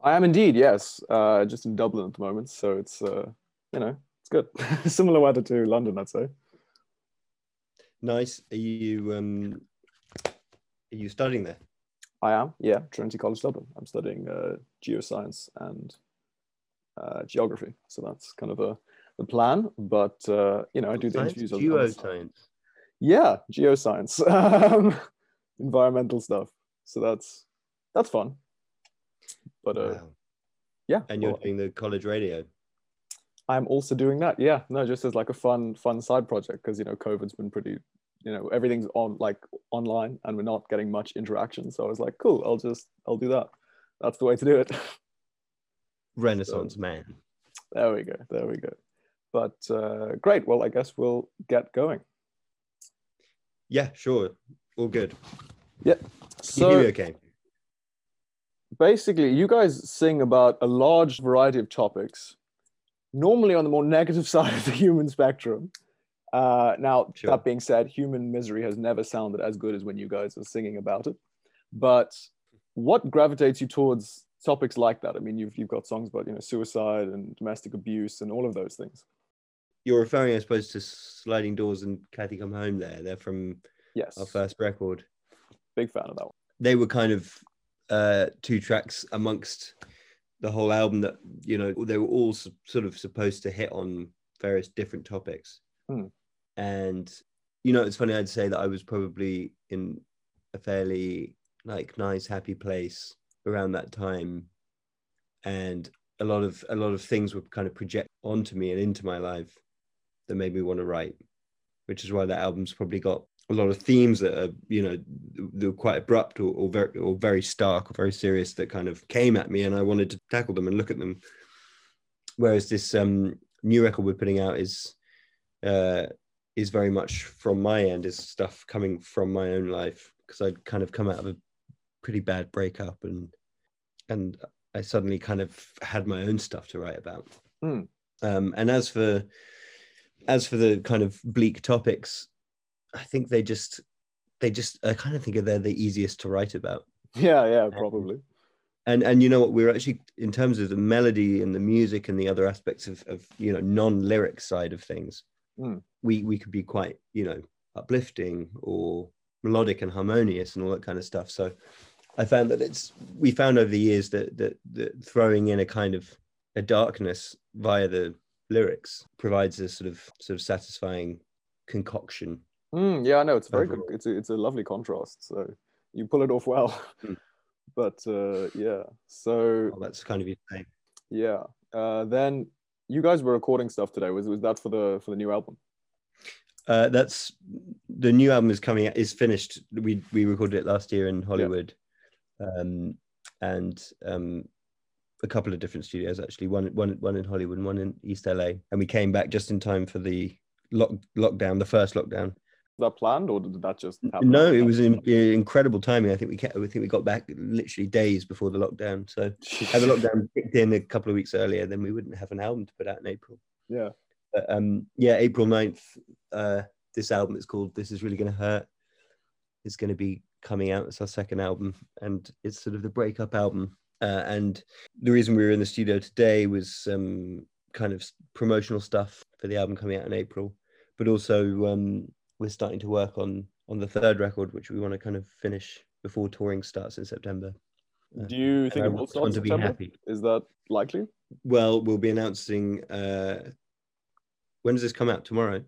I am indeed, yes. Uh, just in Dublin at the moment, so it's uh, you know it's good. Similar weather to London, I'd say. Nice. Are you um, are you studying there? I am, yeah, Trinity College Dublin. I'm studying uh, geoscience and uh, geography, so that's kind of a the plan. But uh, you know, I do the Science? interviews. on the other side. Geoscience. Yeah, geoscience, um, environmental stuff. So that's that's fun. But uh, Wow. yeah, And you're well, doing the college radio. I'm also doing that. Yeah, no, just as like a fun, fun side project because you know COVID's been pretty, you know, everything's on like online and we're not getting much interaction. So I was like, cool, I'll just I'll do that. That's the way to do it. Renaissance man. there we go. There we go. But uh, great. Well, I guess we'll get going. Yeah, sure. All good. Yeah. Can you hear So okay? Basically, you guys sing about a large variety of topics, normally on the more negative side of the human spectrum. Uh, now, Sure. that being said, human misery has never sounded as good as when you guys are singing about it. But what gravitates you towards topics like that? I mean, you've you've got songs about you know suicide and domestic abuse and all of those things. You're referring, I suppose, to Sliding Doors and Cathy Come Home there. They're from Yes, our first record. big fan of that one. They were kind of uh, two tracks amongst the whole album that, you know, they were all s- sort of supposed to hit on various different topics. Hmm. And, you know, it's funny, I'd say that I was probably in a fairly like nice, happy place around that time. And a lot of a lot of things were kind of project onto me and into my life that made me want to write, which is why that album's probably got a lot of themes that are, you know, quite abrupt or, or very or very stark or very serious that kind of came at me, and I wanted to tackle them and look at them. Whereas this um, new record we're putting out is uh, is very much from my end, is stuff coming from my own life because I'd kind of come out of a pretty bad breakup and and I suddenly kind of had my own stuff to write about. Hmm. Um, and as for as for the kind of bleak topics, I think they just they just I kind of think they're the easiest to write about. Yeah, yeah, probably. And and you know what, we're actually in terms of the melody and the music and the other aspects of, of you know non-lyric side of things, Hmm. we we could be quite you know uplifting or melodic and harmonious and all that kind of stuff. So I found that it's we found over the years that that, that throwing in a kind of a darkness via the lyrics provides a sort of sort of satisfying concoction. Mm, yeah, I know it's very good. It's a, it's a lovely contrast. So you pull it off well. Hmm. but uh, yeah, so Well, that's kind of your thing. yeah. Uh, then you guys were recording stuff today. Was was that for the for the new album? Uh, that's the new album is coming out is finished. We we recorded it last year in Hollywood, um, and um, a couple of different studios actually. One one one in Hollywood, and one in East LA, and we came back just in time for the lock lockdown, the first lockdown. That planned or did that just happen? No, it was in, incredible timing. I think we kept, I think we got back literally days before the lockdown. So had the lockdown kicked in a couple of weeks earlier, then we wouldn't have an album to put out in April. yeah. But, um, yeah, April 9th, uh, this album is called This Is Really Gonna Hurt. It's going to be coming out. It's our second album, and it's sort of the breakup album. Uh, and the reason we were in the studio today was um, kind of promotional stuff for the album coming out in April, but also um, we're starting to work on on the third record, which we want to kind of finish before touring starts in September. Uh, Do you and think it will start to be happy. Is that likely? Well, we'll be announcing. Uh, when does this come out? Tomorrow.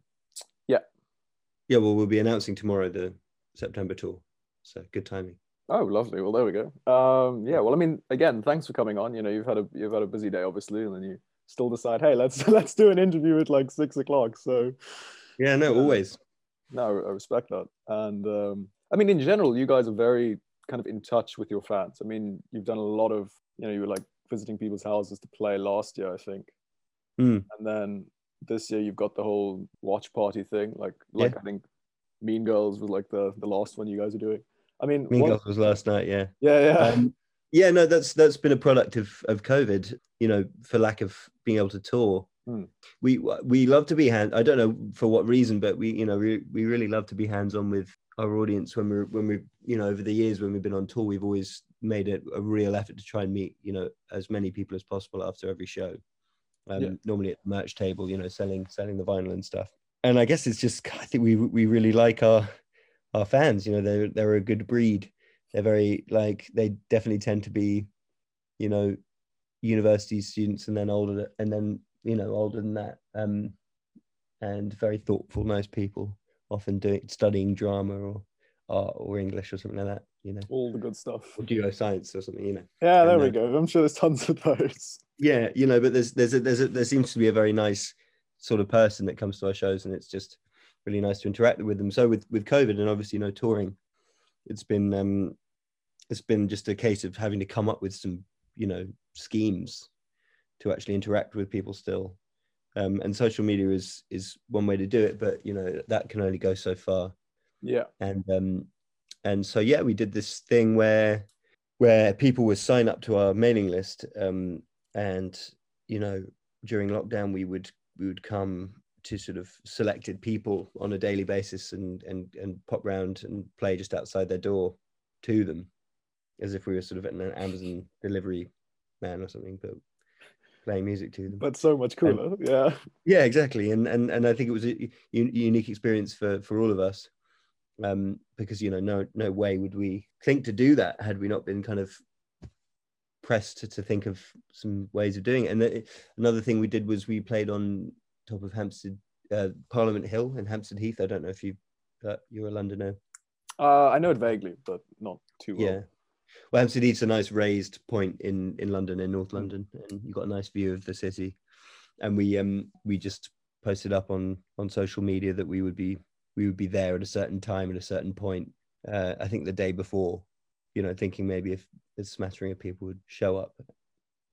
Yeah. Yeah. Well, we'll be announcing tomorrow the September tour. So good timing. Oh, lovely. Well, there we go. Um, yeah. Well, I mean, again, thanks for coming on. You know, you've had a you've had a busy day, obviously, and then you still decide, hey, let's let's do an interview at like six o'clock. So Yeah. No. Always. No, I respect that. And um, I mean, in general, you guys are very kind of in touch with your fans. I mean, you've done a lot of, you know, you were like visiting people's houses to play last year, I think. Hmm. And then this year you've got the whole watch party thing. Like, like I think Mean Girls was like the the last one you guys are doing. I mean, Mean one- Girls was last night. Yeah. yeah, yeah. Um, yeah. No. That's that's been a product of of COVID. You know, for lack of being able to tour. Hmm. We we love to be hand. I don't know for what reason, but we you know we, we really love to be hands on with our audience when we're when we you know over the years when we've been on tour we've always made it a real effort to try and meet you know as many people as possible after every show. Um, Yeah. Normally at the merch table, you know, selling selling the vinyl and stuff. And I guess it's just I think we we really like our our fans. You know, they're they're a good breed. They're very like they definitely tend to be, you know, university students and then older and then you know older than that. Um, and very thoughtful, nice people. Often doing studying drama or art or English or something like that. You know, All the good stuff. or geoscience or something. You know. Yeah, there And, we uh, go. I'm sure there's tons of those. yeah you know but there's there's a, there's a, there seems to be a very nice sort of person that comes to our shows and it's just really nice to interact with them so with with covid and obviously no touring it's been um it's been just a case of having to come up with some you know schemes to actually interact with people still um and social media is is one way to do it but you know that can only go so far Yeah. and um and so yeah we did this thing where where people would sign up to our mailing list um and you know during lockdown we would we would come to sort of selected people on a daily basis and and and pop round and play just outside their door to them as if we were sort of an amazon delivery man or something but playing music to them But so much cooler. yeah. yeah exactly and and and i think it was a u- unique experience for for all of us um because you know no no way would we think to do that had we not been kind of pressed to, to think of some ways of doing it and the, another thing we did was we played on top of hampstead uh, parliament hill in hampstead heath i don't know if you uh, you're a londoner Uh, I know it vaguely, but not too well. yeah well hampstead heath's a nice raised point in in london in north london and you've got a nice view of the city. And we um we just posted up on on social media that we would be we would be there at a certain time at a certain point uh i think the day before you know thinking maybe if a smattering of people would show up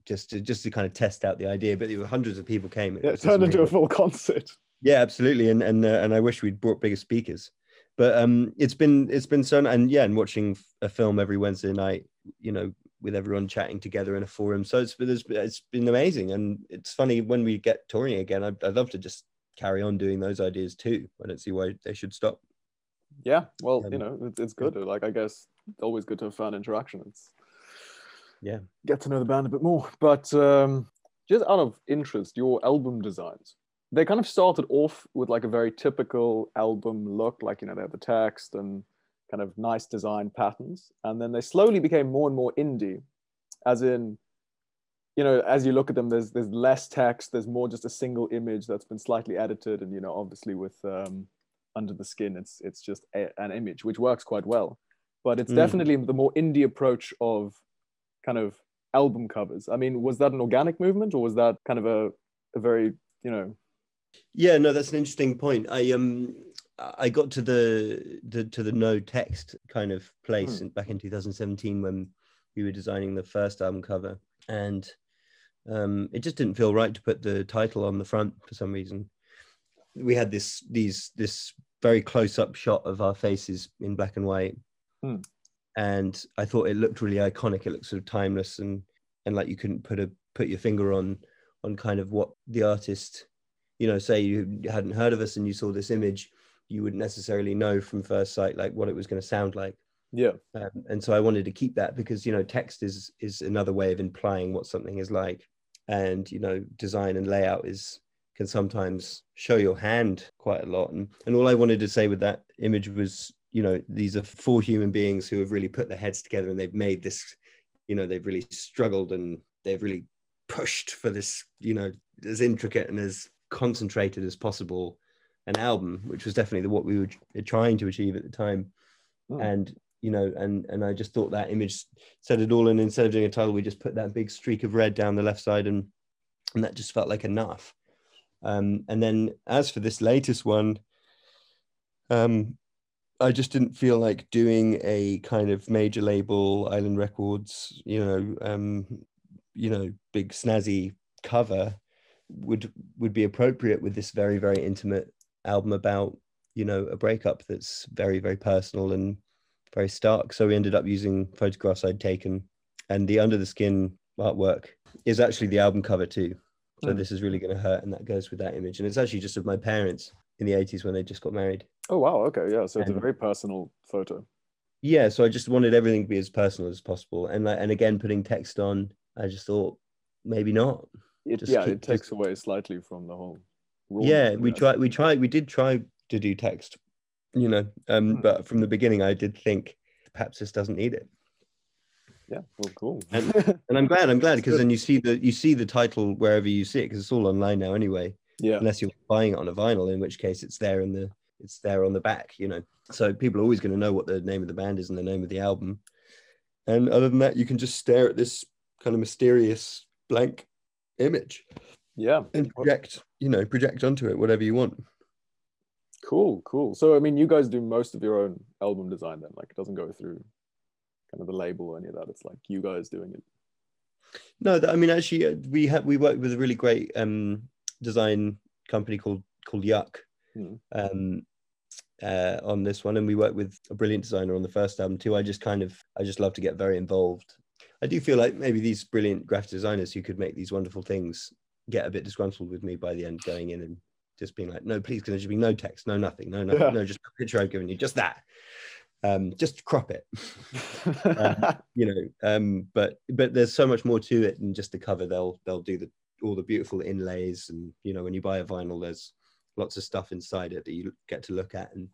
just to just to kind of test out the idea. But there were hundreds of people came. Yeah, it turned into a full concert. Yeah, absolutely, and and uh, and I wish we'd brought bigger speakers. But um, it's been it's been so and yeah, and watching a film every Wednesday night, you know, with everyone chatting together in a forum. So it's been it's, been amazing, and it's funny when we get touring again. I'd, I'd love to just carry on doing those ideas too. I don't see why they should stop. Yeah. Well, Um, you know, it's, it's good. Like, I guess it's always good to have fun interaction. It's Yeah. get to know the band a bit more. But um, just out of interest, your album designs, they kind of started off with like a very typical album look, like, you know, they have the text and kind of nice design patterns. And then they slowly became more and more indie, as in, you know, as you look at them, there's there's less text, there's more just a single image that's been slightly edited, and you know, obviously with um, under the skin, it's it's just a, an image, which works quite well. But it's Mm. definitely the more indie approach of kind of album covers. I mean, was that an organic movement, or was that kind of a a very you know Yeah, no, that's an interesting point. I um I got to the the to the no text kind of place Hmm. back in 2017 when we were designing the first album cover, and um, it just didn't feel right to put the title on the front for some reason. We had this these this very close up shot of our faces in black and white, Hmm. and I thought it looked really iconic. It looked sort of timeless and and like you couldn't put a put your finger on on kind of what the artist you know, say you hadn't heard of us and you saw this image, you wouldn't necessarily know from first sight like what it was going to sound like. yeah Um, and so I wanted to keep that because you know text is is another way of implying what something is like, and you know design and layout is can sometimes show your hand quite a lot. And and all I wanted to say with that image was you know these are four human beings who have really put their heads together and they've made this, you know they've really struggled and they've really pushed for this you know as intricate and as concentrated as possible an album, which was definitely what we were trying to achieve at the time. Hmm. And you know, and and I just thought that image said it all. And instead of doing a title, we just put that big streak of red down the left side, and and that just felt like enough. Um, and then as for this latest one, um, I just didn't feel like doing a kind of major label, Island Records, you know, um, you know, big snazzy cover would would be appropriate with this very very intimate album about you know a breakup that's very very personal and very stark. So we ended up using photographs i'd taken and the under the skin artwork is actually the album cover too. So Hmm. this is really going to hurt and that goes with that image. And it's actually just of my parents in the 80s when they just got married. Oh wow. Okay. Yeah. So it's a very personal photo. Yeah, so I just wanted everything to be as personal as possible, and like, and again, putting text on, I just thought maybe not. It, Just yeah, keep- it takes away slightly from the whole. yeah we tried we tried we did try to do text you know um Hmm. but from the beginning i did think perhaps this doesn't need it Yeah, well, cool. And- and i'm glad i'm glad because then you see the you see the title wherever you see it because it's all online now anyway yeah, unless you're buying it on a vinyl in which case it's there in the it's there on the back you know so people are always going to know what the name of the band is and the name of the album and other than that you can just stare at this kind of mysterious blank image yeah. and project you know project onto it whatever you want Cool, cool. So, I mean, you guys do most of your own album design then? Like, it doesn't go through kind of the label or any of that. It's like you guys doing it. No, that, I mean actually, uh, we have we worked with a really great um, design company called called Yuck Hmm. um, uh, on this one, and we worked with a brilliant designer on the first album too. I just kind of I just love to get very involved. I do feel like maybe these brilliant graphic designers who could make these wonderful things get a bit disgruntled with me by the end, going in and just being like, "No, please, can there just be no text, no nothing, no nothing, Yeah. no, just a picture I've given you, just that." Um, just crop it Um, you know um but but there's so much more to it than just the cover they'll they'll do the all the beautiful inlays and you know when you buy a vinyl there's lots of stuff inside it that you get to look at and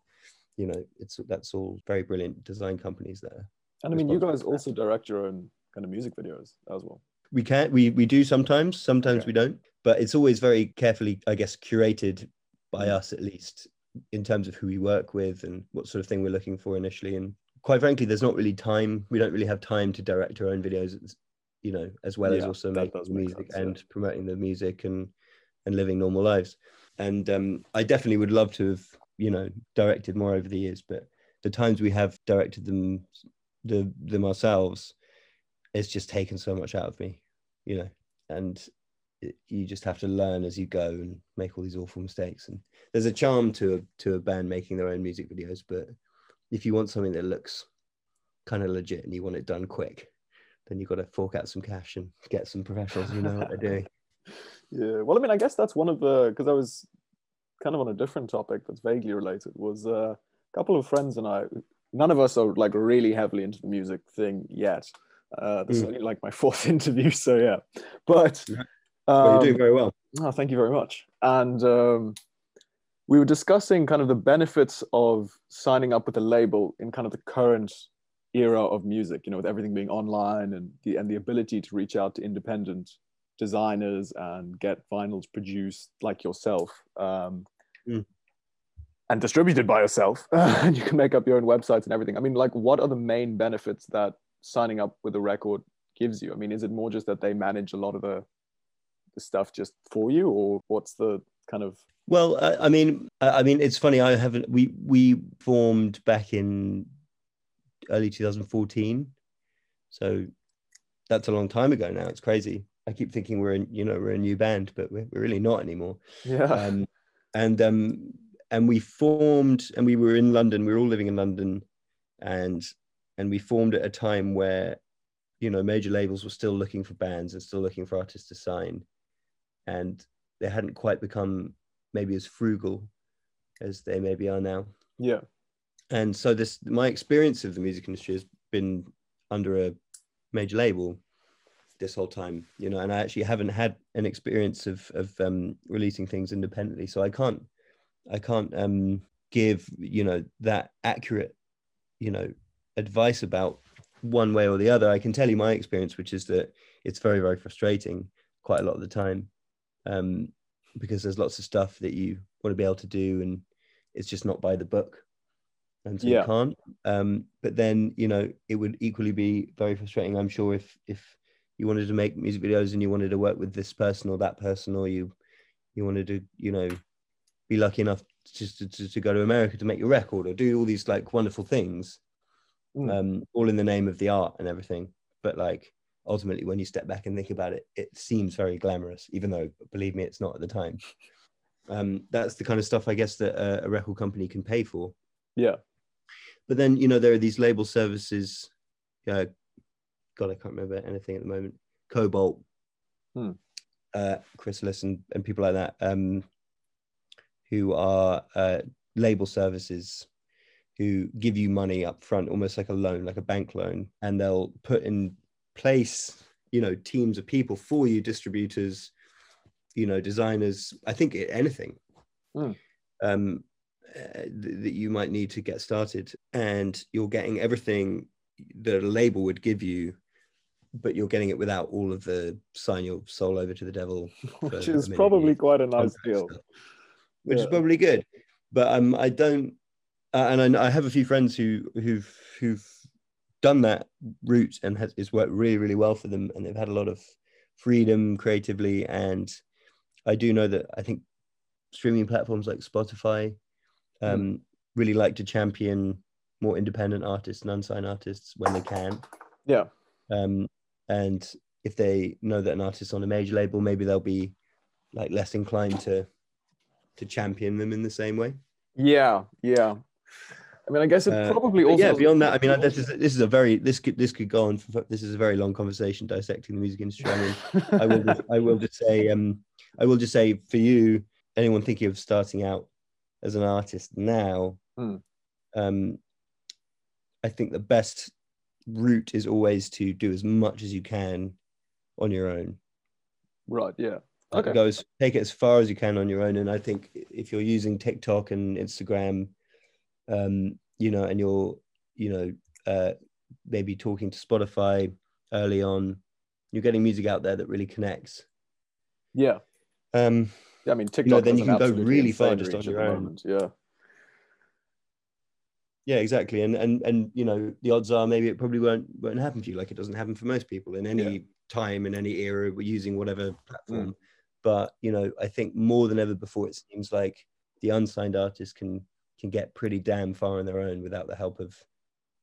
you know it's that's all very brilliant design companies there and I mean, you guys also direct your own kind of music videos as well. we can we we do sometimes sometimes Okay. we don't but it's always very carefully i guess curated by Mm. us at least in terms of who we work with and what sort of thing we're looking for initially and quite frankly there's not really time we don't really have time to direct our own videos you know as well as also making music sense, yeah. and promoting the music and and living normal lives and um i definitely would love to have you know directed more over the years but the times we have directed them the them ourselves it's just taken so much out of me you know and you just have to learn as you go and make all these awful mistakes and there's a charm to a to a band making their own music videos but if you want something that looks kind of legit and you want it done quick then you've got to fork out some cash and get some professionals who know what they're doing Yeah. Well, I mean, I guess that's one of the because I was kind of on a different topic that's vaguely related. Was uh, a couple of friends and I. None of us are like really heavily into the music thing yet. Uh, this is Mm. only like my fourth interview, so yeah. But Yeah. well, you're um, doing very well Oh, thank you very much. And um, we were discussing kind of the benefits of signing up with a label in kind of the current era of music, you know, with everything being online and the and the ability to reach out to independent designers and get vinyls produced like yourself. Um, Mm. And distributed by yourself, and you can make up your own websites and everything. I mean, like, what are the main benefits that signing up with a record gives you? I mean, is it more just that they manage a lot of the the stuff just for you, or what's the kind of Well, I, I mean, I, I mean, it's funny. I haven't. We we formed back in early 2014, so that's a long time ago now. It's crazy. I keep thinking we're in, you know, we're a new band, but we're, we're really not anymore. yeah Um, and um, and we formed, and we were in London. We were all living in London, and and we formed at a time where, you know, major labels were still looking for bands and still looking for artists to sign, and they hadn't quite become maybe as frugal as they maybe are now. yeah. And so this my experience of the music industry has been under a major label this whole time, you know, and I actually haven't had an experience of of um, releasing things independently, so I can't I can't um, give you know that accurate you know advice about one way or the other. I can tell you my experience, which is that it's very very frustrating quite a lot of the time um, because there's lots of stuff that you want to be able to do and it's just not by the book and so Yeah. you can't um, but then you know it would equally be very frustrating i'm sure if if you wanted to make music videos and you wanted to work with this person or that person or you you wanted to you know be lucky enough just to, to, to go to america to make your record or do all these like wonderful things Mm. um, all in the name of the art and everything. But like ultimately when you step back and think about it it seems very glamorous even though believe me it's not at the time. Um, that's the kind of stuff i guess that a, a record company can pay for. Yeah. But then you know there are these label services uh, god i can't remember anything at the moment. Kobalt. Hmm. uh, chrysalis and, and people like that um, who are uh, label services who give you money up front, almost like a loan, like a bank loan, and they'll put in place, you know, teams of people for you, distributors, you know, designers. I think anything Mm. um, uh, th- that you might need to get started, and you're getting everything that a label would give you, but you're getting it without all of the sign your soul over to the devil, which is probably quite a nice deal. stuff, which is probably good. But um, I don't, uh, and I, I have a few friends who who've who've done that route and has it's worked really really well for them, and they've had a lot of freedom creatively. And I do know that I think streaming platforms like Spotify um, really like to champion more independent artists and unsigned artists when they can. Yeah. Um, and if they know that an artist's on a major label, maybe they'll be like less inclined to to champion them in the same way. Yeah. Yeah. I mean, I guess it Uh, probably But also yeah, beyond that, I mean, this is this is a very this could this could go on. For, this is a very long conversation dissecting the music industry. I mean, I will just, I will just say um I will just say for you, anyone thinking of starting out as an artist now, Hmm. um, I think the best route is always to do as much as you can on your own. right. Yeah. Okay. Go take it as far as you can on your own. And I think if you're using TikTok and Instagram, um, you know, and you're, you know, uh, maybe talking to Spotify early on, you're getting music out there that really connects. Yeah. Um, Yeah, I mean, TikTok. then you can go really far just on your the own. moment, Yeah. yeah, exactly. And and and you know, the odds are maybe it probably won't won't happen for you, like it doesn't happen for most people in any Yeah. time in any era. We're using whatever Mm. platform, but you know, I think more than ever before, it seems like the unsigned artist can can get pretty damn far on their own without the help of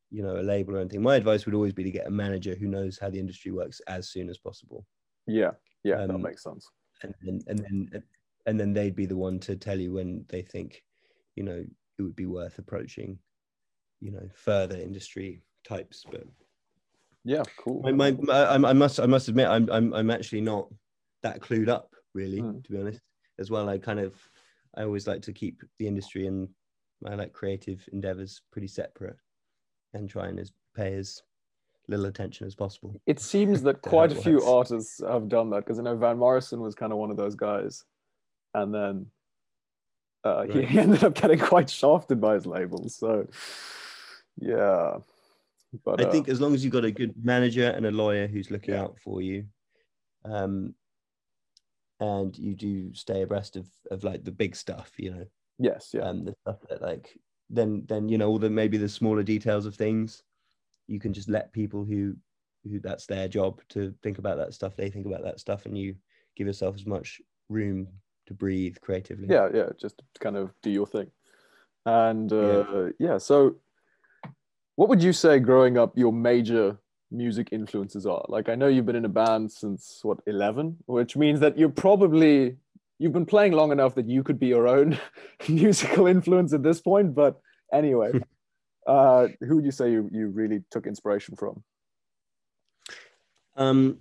you know a label or anything. My advice would always be to get a manager who knows how the industry works as soon as possible, Yeah. Yeah. that Um, makes sense. and then and then and then they'd be the one to tell you when they think you know it would be worth approaching you know further industry types but Yeah. Cool. my, my, my I, I must i must admit I'm, I'm i'm actually not that clued up really Mm. to be honest as well i kind of i always like to keep the industry and my like creative endeavors pretty separate and try and as pay as little attention as possible it seems that quite a it few works. artists have done that because I know Van Morrison was kind of one of those guys, and then uh, he, Right. he ended up getting quite shafted by his labels. So, yeah, but I uh, think as long as you've got a good manager and a lawyer who's looking Yeah. out for you, um, and you do stay abreast of, of like the big stuff, you know, yes, yeah, um, the stuff that like then then you know all the maybe the smaller details of things, you can just let people who who that's their job to think about that stuff. They think about that stuff, and you give yourself as much room to breathe creatively. yeah, yeah, just kind of do your thing. And uh, yeah. so what would you say growing up your major music influences are? Like, I know you've been in a band since what eleven, which means that you're probably you've been playing long enough that you could be your own musical influence at this point. But anyway, uh, who would you say you, you really took inspiration from? Um,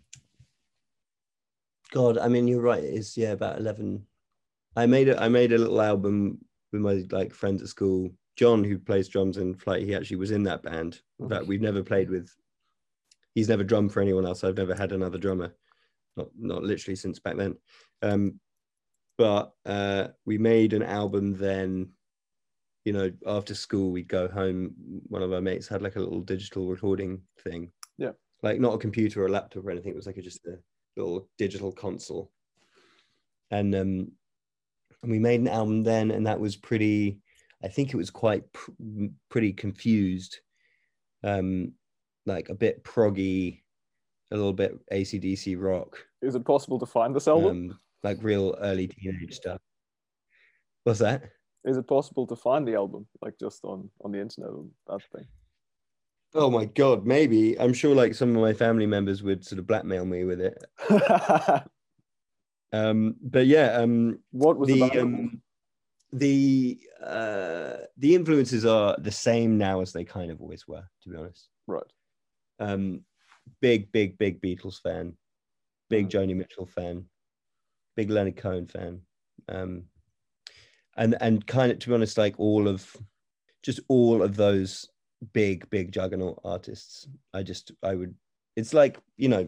God, I mean, you're right. It's yeah, about eleven. I made a I made a little album with my like friends at school. John, who plays drums in Flyte, he actually was in that band. In fact, we've never played with. He's never drummed for anyone else. I've never had another drummer, not not literally since back then. Um, but uh, we made an album then. You know, after school, we'd go home. One of our mates had like a little digital recording thing. Yeah. Like not a computer or a laptop or anything. It was like a, just a little digital console. And um, and we made an album then, and that was pretty. I think it was quite pr- pretty confused, um, like a bit proggy, a little bit ACDC rock, Is it possible to find this album? um, like real early teenage stuff. What's that? Is it possible to find the album like just on on the internet that thing? Oh my god, maybe. I'm sure like some of my family members would sort of blackmail me with it. Um, but yeah, um, what was the the um, the uh, the influences are the same now as they kind of always were, to be honest. right. Um, big, big, big Beatles fan, big Mhm. Joni Mitchell fan, big Leonard Cohen fan, um, and and kind of to be honest, like all of just all of those big, big juggernaut artists. I just, I would, it's like, you know,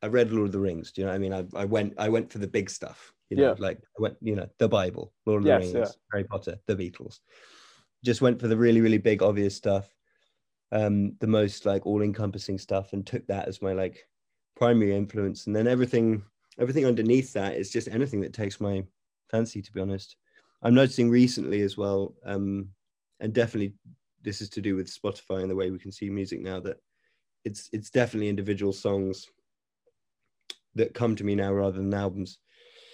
I read Lord of the Rings. Do you know what I mean? I, I went, I went for the big stuff. You know, Yeah. like I went, you know, the Bible, Lord of Yes, the Rings, yeah. Harry Potter, the Beatles. Just went for the really, really big, obvious stuff, um, the most like all-encompassing stuff, and took that as my like primary influence. And then everything, everything underneath that is just anything that takes my fancy. To be honest, I'm noticing recently as well, um, and definitely this is to do with Spotify and the way we can see music now that it's it's definitely individual songs that come to me now rather than albums.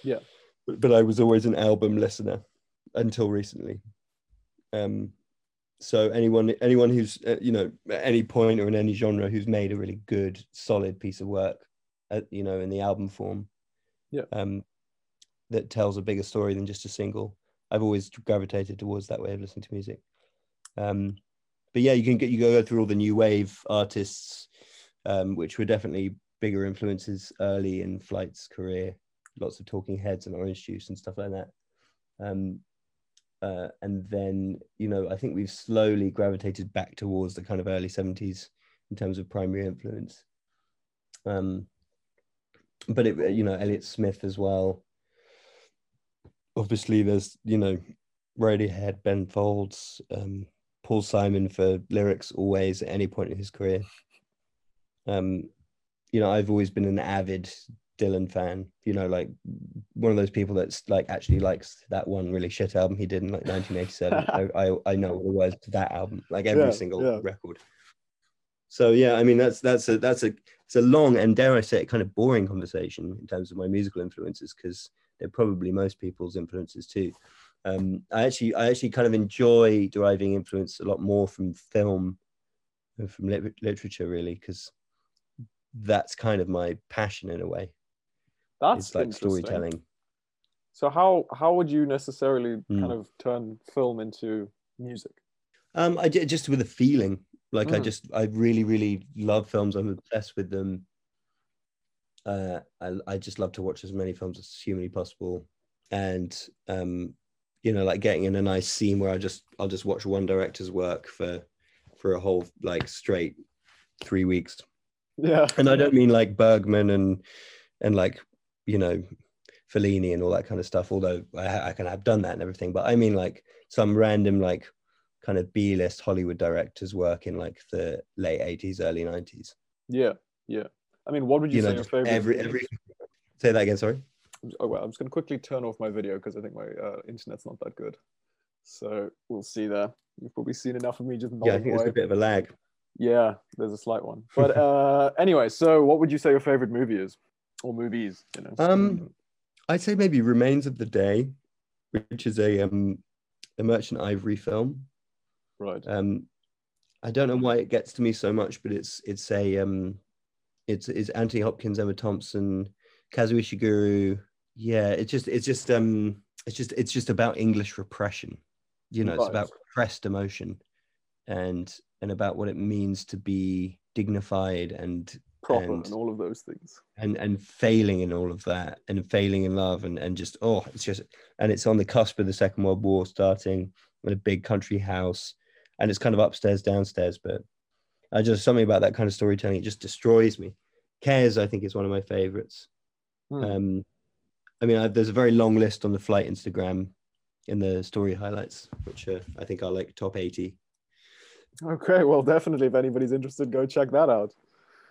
Yeah. But, but I was always an album listener until recently. Um, so anyone anyone who's uh, you know at any point or in any genre who's made a really good solid piece of work, at, you know, in the album form, Yeah. um, that tells a bigger story than just a single. I've always gravitated towards that way of listening to music. Um, but yeah, you can get you go through all the new wave artists, um, which were definitely bigger influences early in Flyte's career. Lots of Talking Heads and Orange Juice and stuff like that. Um, uh, and then you know, I think we've slowly gravitated back towards the kind of early '70s in terms of primary influence. Um, but it, you know, Elliott Smith as well. Obviously, there's you know, Radiohead, Ben Folds, um, Paul Simon for lyrics always at any point in his career. Um, you know, I've always been an avid Dylan fan. You know, like one of those people that's like actually likes that one really shit album he did in like 1987. I, I I know all the words to that album, like every Yeah, single yeah. record. So yeah, I mean that's that's a that's a it's a long and dare I say it kind of boring conversation in terms of my musical influences because they're probably most people's influences too. Um, I actually I actually kind of enjoy deriving influence a lot more from film than from lit- literature really because that's kind of my passion in a way. That's it's like storytelling. So how how would you necessarily Hmm. kind of turn film into music? Um, I just with a feeling. Like I Mm. just I really really love films. I'm obsessed with them. Uh, I I just love to watch as many films as humanly possible, and um, you know, like getting in a nice scene where I just I'll just watch one director's work for for a whole like straight three weeks. Yeah. And I don't mean like Bergman and and like you know Fellini and all that kind of stuff. Although I, I can have done that and everything, but I mean like some random like kind of B-list Hollywood directors work in like the late eighties, early nineties. Yeah. Yeah. I mean, what would you, You know, say your favorite? every every. Say that again. Sorry. Oh well, I'm just gonna quickly turn off my video because I think my uh, internet's not that good. So we'll see there. You've probably seen enough of me just Yeah, I think there's a bit of a lag. Yeah, there's a slight one. But uh, anyway, so what would you say your favorite movie is, or movies? You know. Um, I'd say maybe Remains of the Day, which is a um a Merchant Ivory film. Right. Um, I don't know why it gets to me so much, but it's it's a um, it's it's Anthony Hopkins, Emma Thompson, Kazuo Ishiguro. Yeah, it's just it's just um it's just it's just about English repression. You know, it's about repressed emotion, and and about what it means to be dignified and Proper and- and all of those things. and and failing in all of that and failing in love and and just oh it's just and it's on the cusp of the second world war starting in a big country house and it's kind of upstairs downstairs but i just something about that kind of storytelling it just destroys me cares i think is one of my favorites Hmm. um i mean I, there's a very long list on the Flyte instagram in the story highlights which uh, i think are like top 80 Okay, well, definitely, if anybody's interested, go check that out.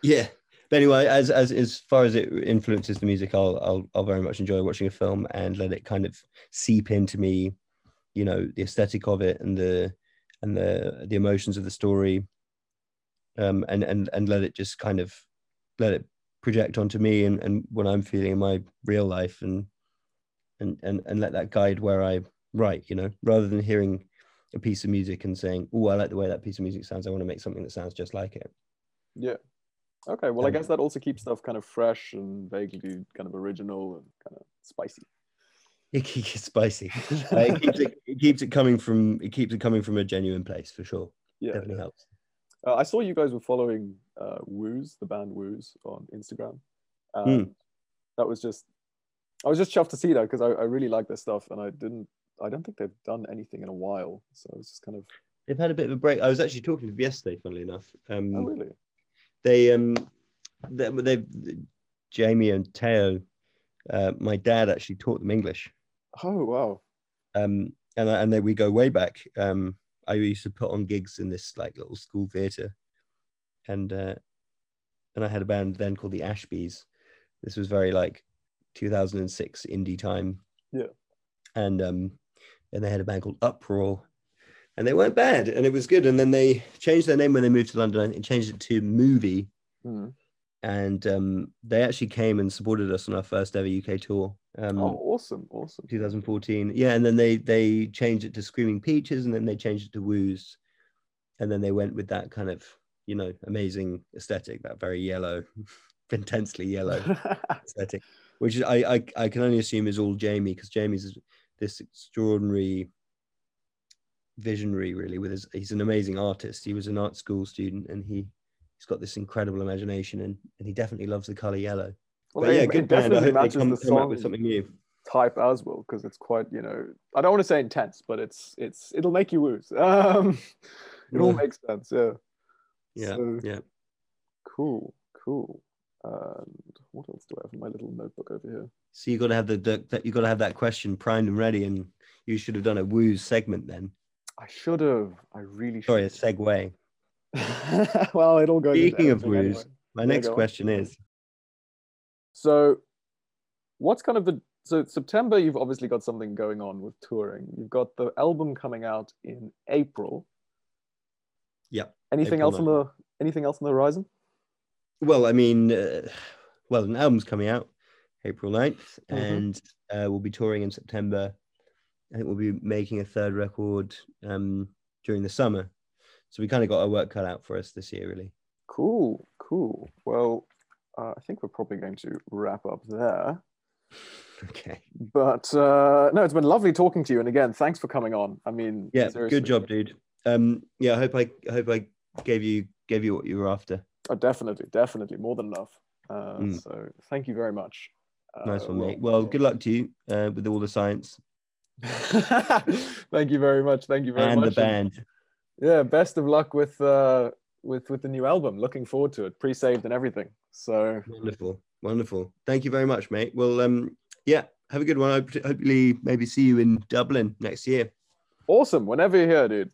Yeah. But anyway, as as as far as it influences the music, I'll I'll I'll very much enjoy watching a film and let it kind of seep into me, you know, the aesthetic of it and the and the the emotions of the story. Um and and and let it just kind of let it project onto me and, and what I'm feeling in my real life and and and and let that guide where I write, you know, rather than hearing a piece of music and saying, Oh, I like the way that piece of music sounds. I want to make something that sounds just like it. Yeah. Okay, well, I Um, guess that also keeps stuff kind of fresh and vaguely kind of original and kind of spicy. It keeps it spicy. Uh, it keeps it, it keeps it coming from it keeps it coming from a genuine place for sure. Yeah. Definitely helps. Uh, I saw you guys were following uh, Woos, the band Woos, on Instagram. Um, Hmm. That was just, I was just chuffed to see that because I, I really like their stuff, and I didn't, I don't think they've done anything in a while, so it's just kind of they've had a bit of a break. I was actually talking to them yesterday, funnily enough. Um, Oh, really? they um they they Jamie and Teo, uh, my dad actually taught them English. Oh, wow. Um and and then we go way back. Um I used to put on gigs in this like little school theatre. And uh and I had a band then called the Ashbees. This was very like 2006 indie time. Yeah. And um and they had a band called Uproar. And they weren't bad and it was good. And then they changed their name when they moved to London and changed it to Movie Hmm. and um, they actually came and supported us on our first ever UK tour, um, Oh, awesome. Awesome. 2014. Yeah, and then they they changed it to Screaming Peaches, and then they changed it to Woos, and then they went with that kind of you know amazing aesthetic, that very yellow, intensely yellow aesthetic, which is I I, I can only assume is all Jamie because Jamie's this extraordinary visionary really with his he's an amazing artist he was an art school student and he he's got this incredible imagination and, and he definitely loves the color yellow well, but yeah it- good band i definitely hope they matches come, the come up with song something new type as well because it's quite you know I don't want to say intense, but it's it's it'll make you lose. Um, it all makes sense. Yeah. yeah So- yeah Cool. Cool. And what else do I have in my little notebook over here? so you got to have the, the that you got to have that question primed and ready and you should have done a woos segment then I should have. I really should. sorry a segue well, it'll go. Speaking of editing anyway. my Yeah, next on. question is So, what's kind of the so September? You've obviously got something going on with touring. You've got the album coming out in April. Yeah. Anything April else on the anything else on the horizon? well i mean uh, well an album's coming out april 9th Mhm. and uh, we'll be touring in september i think we'll be making a third record um, during the summer so we kind of got our work cut out for us this year really Cool, cool. Well, uh, I think we're probably going to wrap up there. okay But uh, no, it's been lovely talking to you. And again, thanks for coming on. I mean, yeah seriously. good job dude um yeah i hope i I hope i gave you gave you what you were after Oh, definitely, definitely, more than enough. Uh, Mm. So thank you very much. nice Uh, one mate well good luck to you uh, with all the science thank you very much. Thank you very and much. And the band yeah, best of luck with uh, with with the new album. Looking forward to it. Pre-saved and everything. So wonderful wonderful thank you very much mate well um yeah have a good one I hope hopefully maybe see you in dublin next year awesome. Whenever you're here, dude.